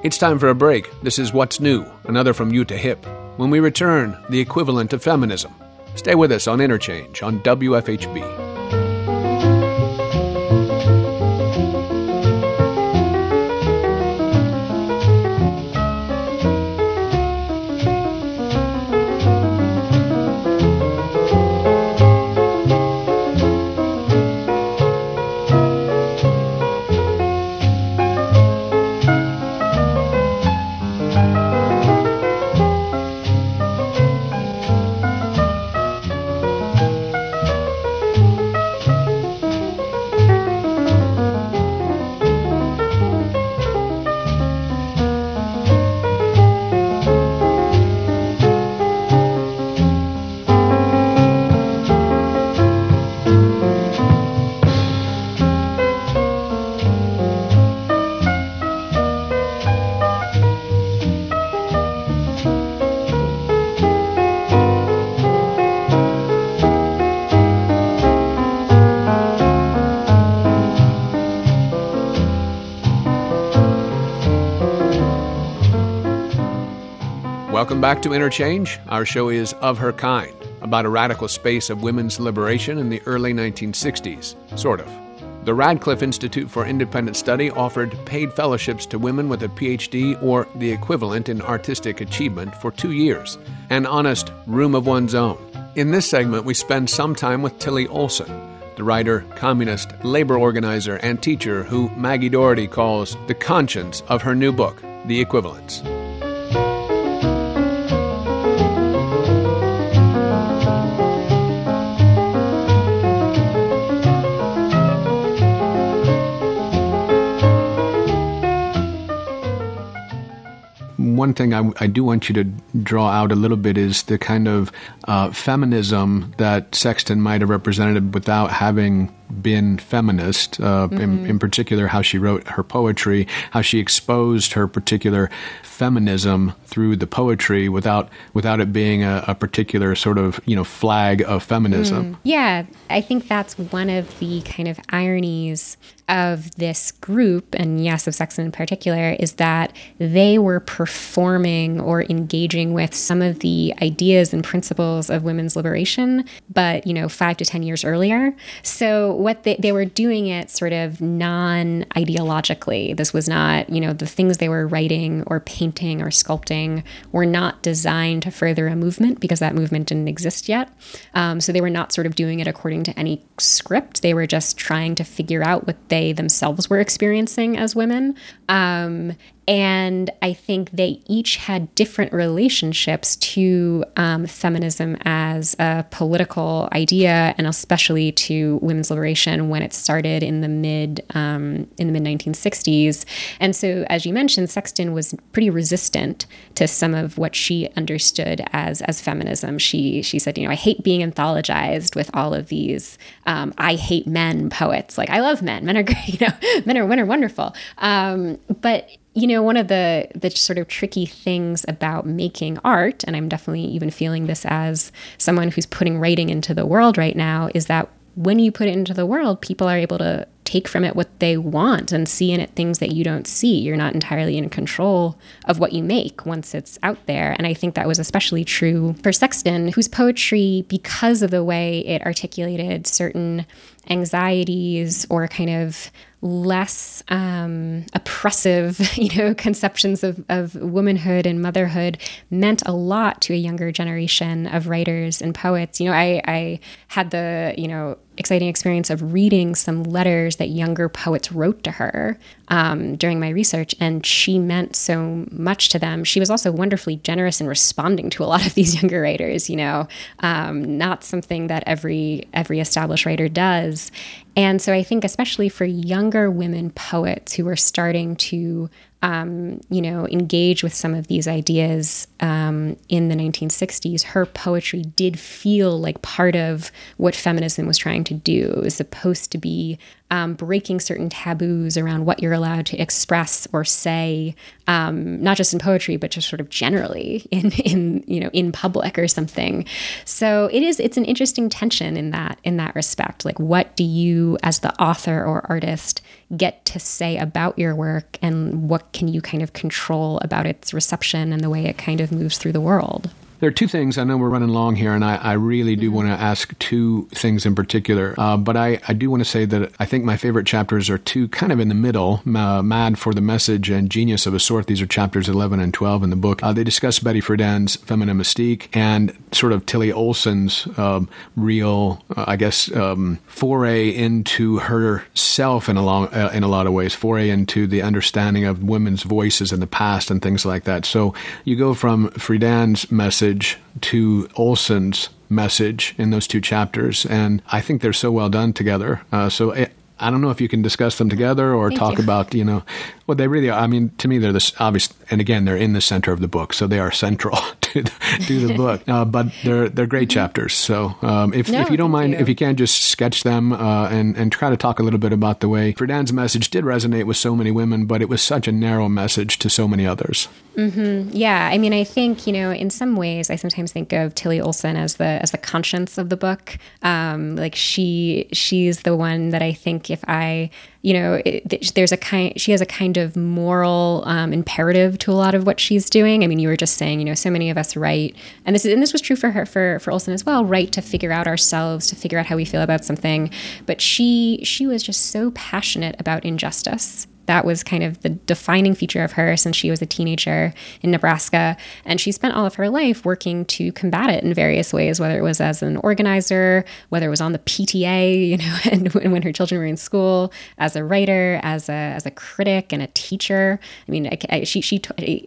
It's time for a break. This is What's New, another from Jutta Hipp. When we return, the equivalent of feminism. Stay with us on Interchange on WFHB. To Interchange. Our show is Of Her Kind, about a radical space of women's liberation in the early 1960s. Sort of. The Radcliffe Institute for Independent Study offered paid fellowships to women with a PhD or the equivalent in artistic achievement for two years, an honest room of one's own. In this segment, we spend some time with Tillie Olsen, the writer, communist, labor organizer, and teacher who Maggie Doherty calls the conscience of her new book, The Equivalents. One thing I, I, do want you to draw out a little bit is the kind of uh, feminism that Sexton might have represented without having been feminist. Uh, mm-hmm. in, in, particular, how she wrote her poetry, how she exposed her particular feminism through the poetry without without it being a, a particular sort of you know flag of feminism. Mm. Yeah, I think that's one of the kind of ironies of this group, and yes, of Sexton in particular, is that they were performing or engaging with some of the ideas and principles of women's liberation, but, you know, five to 10 years earlier. So, what they, they were doing it sort of non ideologically. This was not, you know, the things they were writing or painting or sculpting were not designed to further a movement because that movement didn't exist yet. Um, so, they were not sort of doing it according to any script. They were just trying to figure out what they themselves were experiencing as women. Um, and I think they each had different relationships to um, feminism as a political idea, and especially to women's liberation when it started in the mid um, in the mid 1960s. And so, as you mentioned, Sexton was pretty resistant to some of what she understood as as feminism. She she said, you know, I hate being anthologized with all of these um, I hate men poets. Like I love men. Men are great. You know, men are men are wonderful. Um, but you know, one of the the sort of tricky things about making art, and I'm definitely even feeling this as someone who's putting writing into the world right now, is that when you put it into the world, people are able to take from it what they want and see in it things that you don't see. You're not entirely in control of what you make once it's out there. And I think that was especially true for Sexton, whose poetry, because of the way it articulated certain anxieties or kind of less um, oppressive, you know, conceptions of, of womanhood and motherhood meant a lot to a younger generation of writers and poets. You know, I, I had the, you know, exciting experience of reading some letters that younger poets wrote to her um, during my research, and she meant so much to them. She was also wonderfully generous in responding to a lot of these younger writers. You know, um, not something that every every established writer does, and so I think especially for younger women poets who are starting to um, you know, engage with some of these ideas um, in the 1960s, her poetry did feel like part of what feminism was trying to do. It was supposed to be um, breaking certain taboos around what you're allowed to express or say, um, not just in poetry, but just sort of generally in in you know in public or something. So it is it's an interesting tension in that in that respect. Like, what do you as the author or artist get to say about your work, and what can you kind of control about its reception and the way it kind of moves through the world? There are two things. I know we're running long here, and I, I really do mm-hmm. want to ask two things in particular. Uh, but I, I do want to say that I think my favorite chapters are two kind of in the middle uh, Mad for the Message and Genius of a Sort. These are chapters 11 and 12 in the book. Uh, they discuss Betty Friedan's feminine mystique and sort of Tillie Olsen's um, real, uh, I guess, um, foray into herself in a, long, uh, in a lot of ways, foray into the understanding of women's voices in the past and things like that. So you go from Friedan's message message to Olsen's message in those two chapters, and I think they're so well done together. Uh, so it, I don't know if you can discuss them together or Thank talk you. about, you know, well, they really are. I mean, to me, they're this obvious, and again, they're in the center of the book, so they are central to the, to the book. Uh, but they're they're great mm-hmm. chapters. So um, if no, if you don't mind, you. if you can just sketch them uh, and and try to talk a little bit about the way Friedan's message did resonate with so many women, but it was such a narrow message to so many others. Mm-hmm. Yeah, I mean, I think you know, in some ways, I sometimes think of Tillie Olsen as the as the conscience of the book. Um, like she she's the one that I think if I you know, it, there's a kind, she has a kind of moral um, imperative to a lot of what she's doing. I mean, you were just saying, you know, so many of us write, and this is, and this was true for her, for, for Olsen as well, write to figure out ourselves, to figure out how we feel about something. But she, she was just so passionate about injustice that was kind of the defining feature of her since she was a teenager in Nebraska. And she spent all of her life working to combat it in various ways, whether it was as an organizer, whether it was on the PTA, you know, and when her children were in school, as a writer, as a, as a critic and a teacher. I mean, I, I she, she,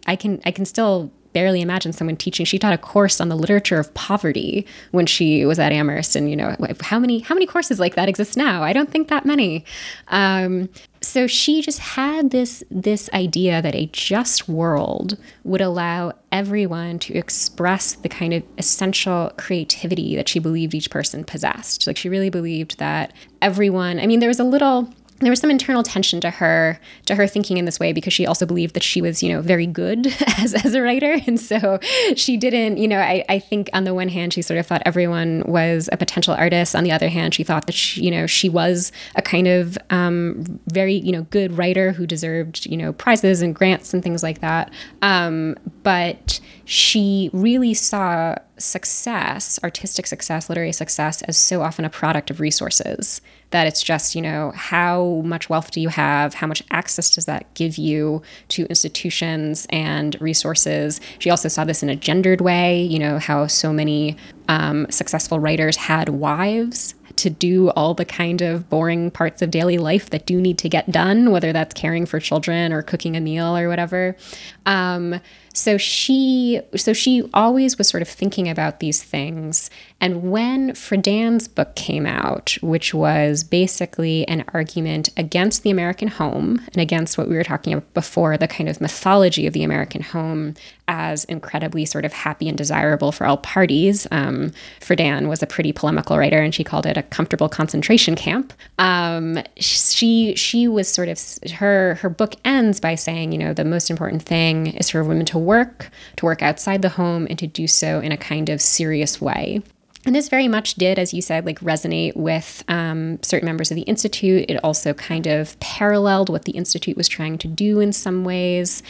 I can, I can still barely imagine someone teaching. She taught a course on the literature of poverty when she was at Amherst, and you know how many how many courses like that exist now? I don't think that many. Um, so she just had this this idea that a just world would allow everyone to express the kind of essential creativity that she believed each person possessed. Like she really believed that everyone. I mean, there was a little there was some internal tension to her to her thinking in this way because she also believed that she was you know very good as, as a writer. And so she didn't you know I, I think on the one hand she sort of thought everyone was a potential artist. On the other hand she thought that she, you know she was a kind of um, very you know good writer who deserved you know prizes and grants and things like that. Um, but she really saw success, artistic success, literary success, as so often a product of resources. That it's just, you know, how much wealth do you have? How much access does that give you to institutions and resources? She also saw this in a gendered way, you know, how so many um, successful writers had wives to do all the kind of boring parts of daily life that do need to get done, whether that's caring for children or cooking a meal or whatever. Um, so she so she always was sort of thinking about these things and when Friedan's book came out which was basically an argument against the American home and against what we were talking about before the kind of mythology of the American home as incredibly sort of happy and desirable for all parties. Um, Friedan was a pretty polemical writer, and she called it a comfortable concentration camp. Um, she she was sort of her her book ends by saying, you know, the most important thing is for women to work, to work outside the home, and to do so in a kind of serious way. And this very much did, as you said, like resonate with um, certain members of the Institute. It also kind of paralleled what the Institute was trying to do in some ways.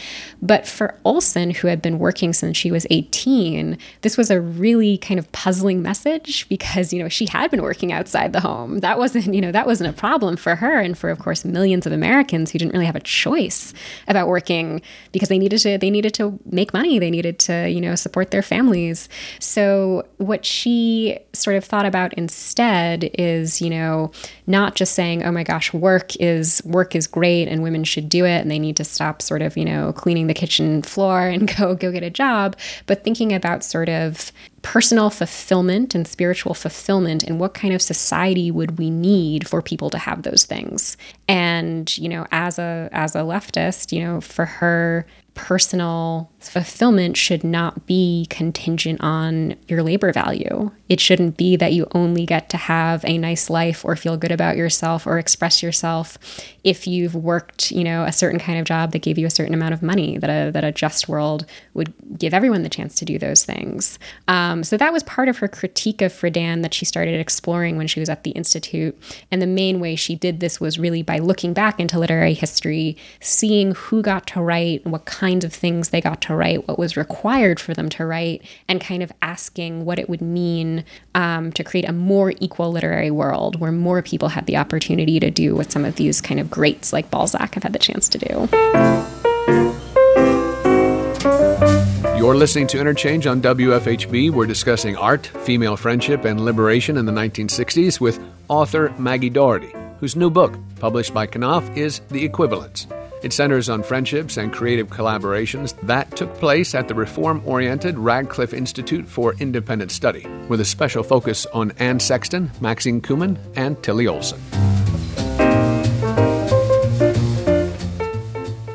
But for Olsen, who had been working since she was 18, this was a really kind of puzzling message because, you know, she had been working outside the home. That wasn't, you know, that wasn't a problem for her and for, of course, millions of Americans who didn't really have a choice about working because they needed to, they needed to make money. They needed to, you know, support their families. So what she sort of thought about instead is, you know, not just saying, "Oh my gosh, work is work is great and women should do it and they need to stop sort of, you know, cleaning the kitchen floor and go go get a job," but thinking about sort of personal fulfillment and spiritual fulfillment and what kind of society would we need for people to have those things and you know as a as a leftist you know for her personal fulfillment should not be contingent on your labor value. It shouldn't be that you only get to have a nice life or feel good about yourself or express yourself if you've worked, you know, a certain kind of job that gave you a certain amount of money. That a that a just world would give everyone the chance to do those things. Um, so that was part of her critique of Friedan that she started exploring when she was at the institute. And the main way she did this was really by looking back into literary history, seeing who got to write, what kinds of things they got to write, what was required for them to write, and kind of asking what it would mean um, to create a more equal literary world where more people had the opportunity to do what some of these kind of greats like Balzac have had the chance to do. You're listening to Interchange on WFHB. We're discussing art, female friendship, and liberation in the 1960s with author Maggie Doherty, whose new book, published by Knopf, is The Equivalents. It centers on friendships and creative collaborations that took place at the reform oriented Radcliffe Institute for Independent Study, with a special focus on Anne Sexton, Maxine Kumin, and Tillie Olsen.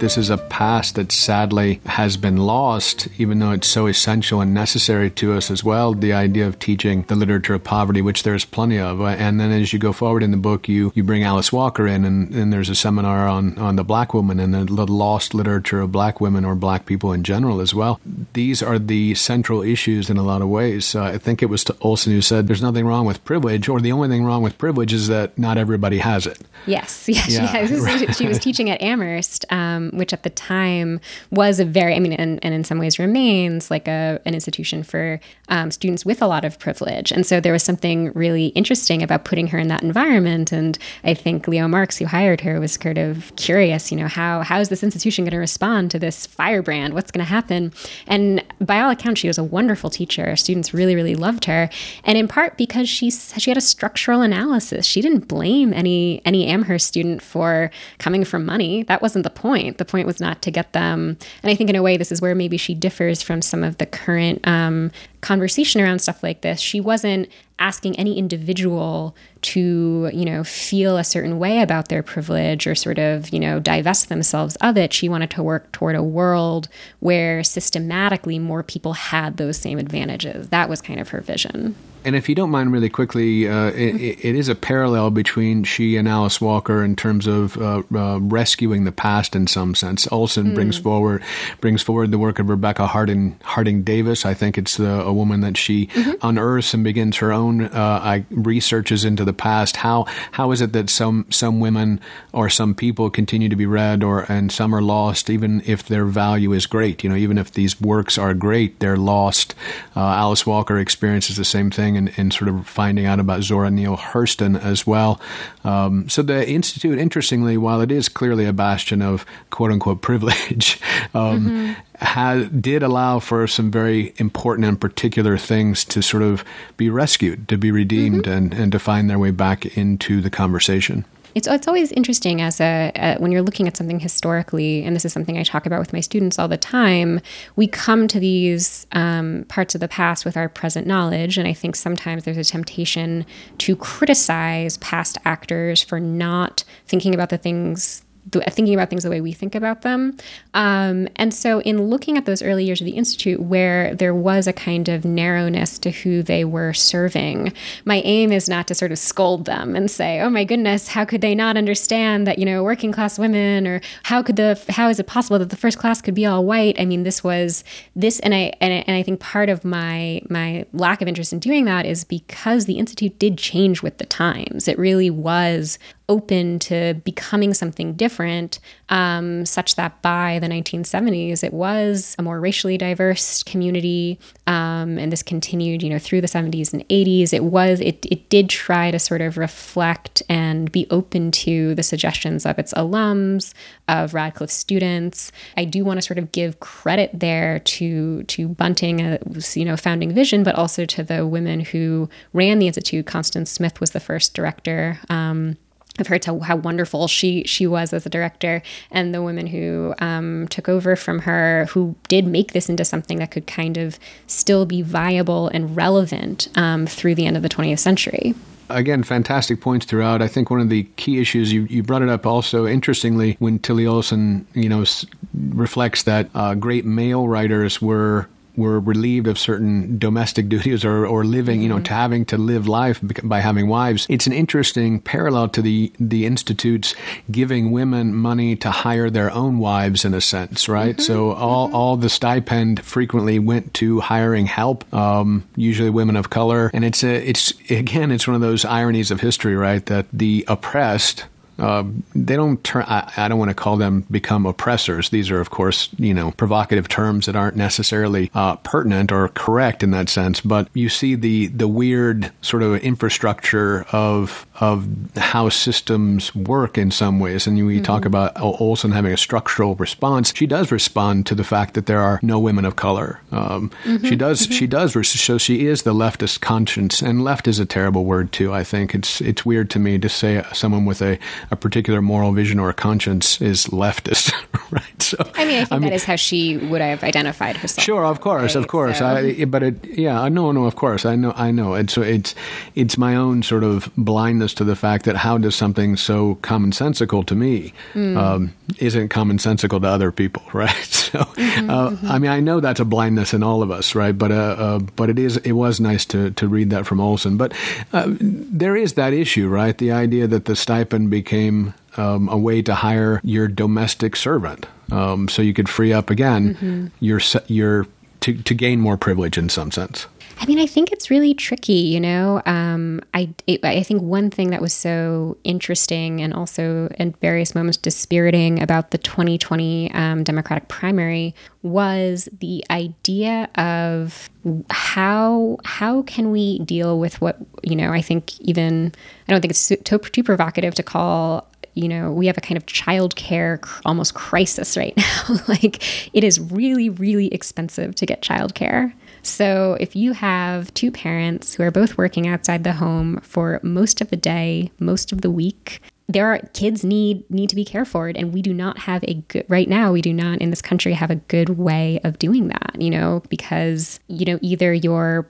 This is a past that sadly has been lost, even though it's so essential and necessary to us as well. The idea of teaching the literature of poverty, which there's plenty of. And then as you go forward in the book, you, you bring Alice Walker in, and, and there's a seminar on, on the black woman and the lost literature of black women or black people in general as well. These are the central issues in a lot of ways. Uh, I think it was to Olsen who said, There's nothing wrong with privilege, or the only thing wrong with privilege is that not everybody has it. Yes, yes, yeah, she, right. she was teaching at Amherst. Um, which at the time was a very, I mean, and, and in some ways remains like a, an institution for um, students with a lot of privilege. And so there was something really interesting about putting her in that environment. And I think Leo Marx, who hired her, was kind of curious, you know, how, how is this institution going to respond to this firebrand? What's going to happen? And by all accounts, she was a wonderful teacher. Students really, really loved her. And in part because she, she had a structural analysis. She didn't blame any, any Amherst student for coming from money. That wasn't the point. The point was not to get them. And I think in a way, this is where maybe she differs from some of the current um, conversation around stuff like this. She wasn't asking any individual to, you know, feel a certain way about their privilege or sort of, you know, divest themselves of it. She wanted to work toward a world where systematically more people had those same advantages. That was kind of her vision. And if you don't mind, really quickly, uh, it, it is a parallel between she and Alice Walker in terms of uh, uh, rescuing the past in some sense. Olsen mm. brings forward brings forward the work of Rebecca Harding Harding Davis. I think it's the, a woman that she mm-hmm. unearths and begins her own uh, researches into the past. How how is it that some some women or some people continue to be read, or and some are lost, even if their value is great? You know, even if these works are great, they're lost. Uh, Alice Walker experiences the same thing and, and sort of finding out about Zora Neale Hurston as well. Um, so the Institute, interestingly, while it is clearly a bastion of quote unquote privilege, um, mm-hmm. had, did allow for some very important and particular things to sort of be rescued, to be redeemed, mm-hmm. and, and to find their way back into the conversation. It's it's always interesting as a, a, when you're looking at something historically, and this is something I talk about with my students all the time. We come to these um, parts of the past with our present knowledge, and I think sometimes there's a temptation to criticize past actors for not thinking about the things thinking about things the way we think about them. Um, and so, in looking at those early years of the Institute, where there was a kind of narrowness to who they were serving, my aim is not to sort of scold them and say, "Oh my goodness, how could they not understand that you know working class women?" or "How could the how is it possible that the first class could be all white?" I mean, this was this, and I and I, and I think part of my my lack of interest in doing that is because the Institute did change with the times. It really was open to becoming something different, um, such that by the 1970s, it was a more racially diverse community. Um, and this continued, you know, through the 70s and 80s. It was, it, it did try to sort of reflect and be open to the suggestions of its alums, of Radcliffe students. I do want to sort of give credit there to, to Bunting, uh, you know, founding vision, but also to the women who ran the Institute. Constance Smith was the first director. Um, I've heard how, wonderful she she was as a director, and the women who um, took over from her, who did make this into something that could kind of still be viable and relevant um, through the end of the 20th century again, fantastic points throughout. I think one of the key issues you, you brought it up also interestingly when Tillie Olsen, you know, s- reflects that uh, great male writers were were relieved of certain domestic duties or, or living, you know, mm-hmm. to having to live life by having wives. It's an interesting parallel to the, the institutes giving women money to hire their own wives in a sense, right? Mm-hmm. So all, mm-hmm. all the stipend frequently went to hiring help, um, usually women of color. And it's a, it's, again, it's one of those ironies of history, right? That the oppressed uh, they don't turn. I, I, don't want to call them become oppressors. These are, of course, you know, provocative terms that aren't necessarily uh, pertinent or correct in that sense. But you see the the weird sort of infrastructure of of how systems work in some ways. And we mm-hmm. talk about Olsen having a structural response. She does respond to the fact that there are no women of color. Um, mm-hmm. She does. Mm-hmm. She does. So she is the leftist conscience, and left is a terrible word too. I think it's it's weird to me to say someone with a a particular moral vision or a conscience is leftist, right? So I mean, I think I that mean, is how she would have identified herself. Sure, of course, right? of course. So. I, but it, yeah, no, no, of course, I know, I know. And so it's it's my own sort of blindness to the fact that how does something so commonsensical to me mm. um, isn't commonsensical to other people, right? So, mm-hmm, uh, mm-hmm. I mean, I know that's a blindness in all of us, right? But uh, uh, but it is it was nice to to read that from Olsen. But uh, there is that issue, right? The idea that the stipend became um, a way to hire your domestic servant, um, so you could free up again mm-hmm. your your to to gain more privilege in some sense. I mean, I think it's really tricky, you know. Um, I it, I think one thing that was so interesting and also in various moments dispiriting about the 2020 um, Democratic primary was the idea of how how can we deal with what you know. I think even I don't think it's too, too provocative to call you know, we have a kind of childcare almost crisis right now. like it is really, really expensive to get childcare. So, if you have two parents who are both working outside the home for most of the day, most of the week, there are kids need need to be cared for and we do not have a good right now we do not in this country have a good way of doing that you know because you know either you're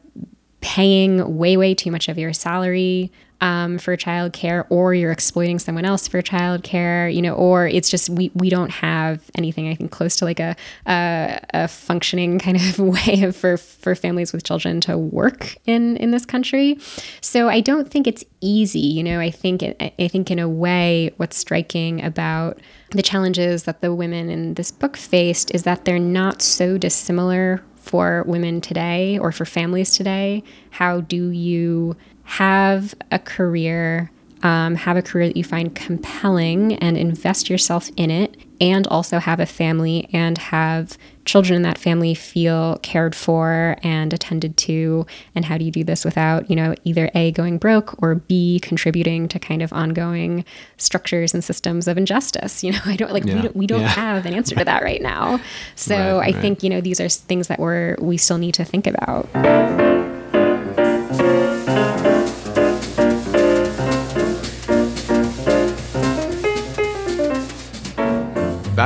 paying way way too much of your salary um, for childcare, or you're exploiting someone else for childcare, you know, or it's just we we don't have anything I think close to like a a, a functioning kind of way of, for for families with children to work in in this country. So I don't think it's easy, you know. I think it, I think in a way, what's striking about the challenges that the women in this book faced is that they're not so dissimilar for women today or for families today. How do you have a career, um, have a career that you find compelling and invest yourself in it, and also have a family and have children in that family feel cared for and attended to. And how do you do this without, you know, either A, going broke or B, contributing to kind of ongoing structures and systems of injustice? You know, I don't like, yeah. we don't, we don't yeah. have an answer to that right now. So right, I right. think, you know, these are things that we're, we still need to think about.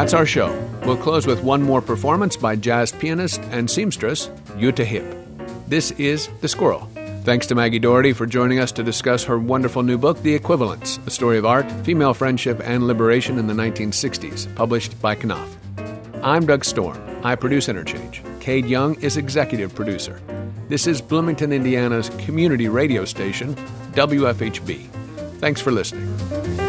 That's our show. We'll close with one more performance by jazz pianist and seamstress Jutta Hipp. This is The Squirrel. Thanks to Maggie Doherty for joining us to discuss her wonderful new book, The Equivalents A Story of Art, Female Friendship, and Liberation in the 1960s, published by Knopf. I'm Doug Storm. I produce Interchange. Cade Young is executive producer. This is Bloomington, Indiana's community radio station, WFHB. Thanks for listening.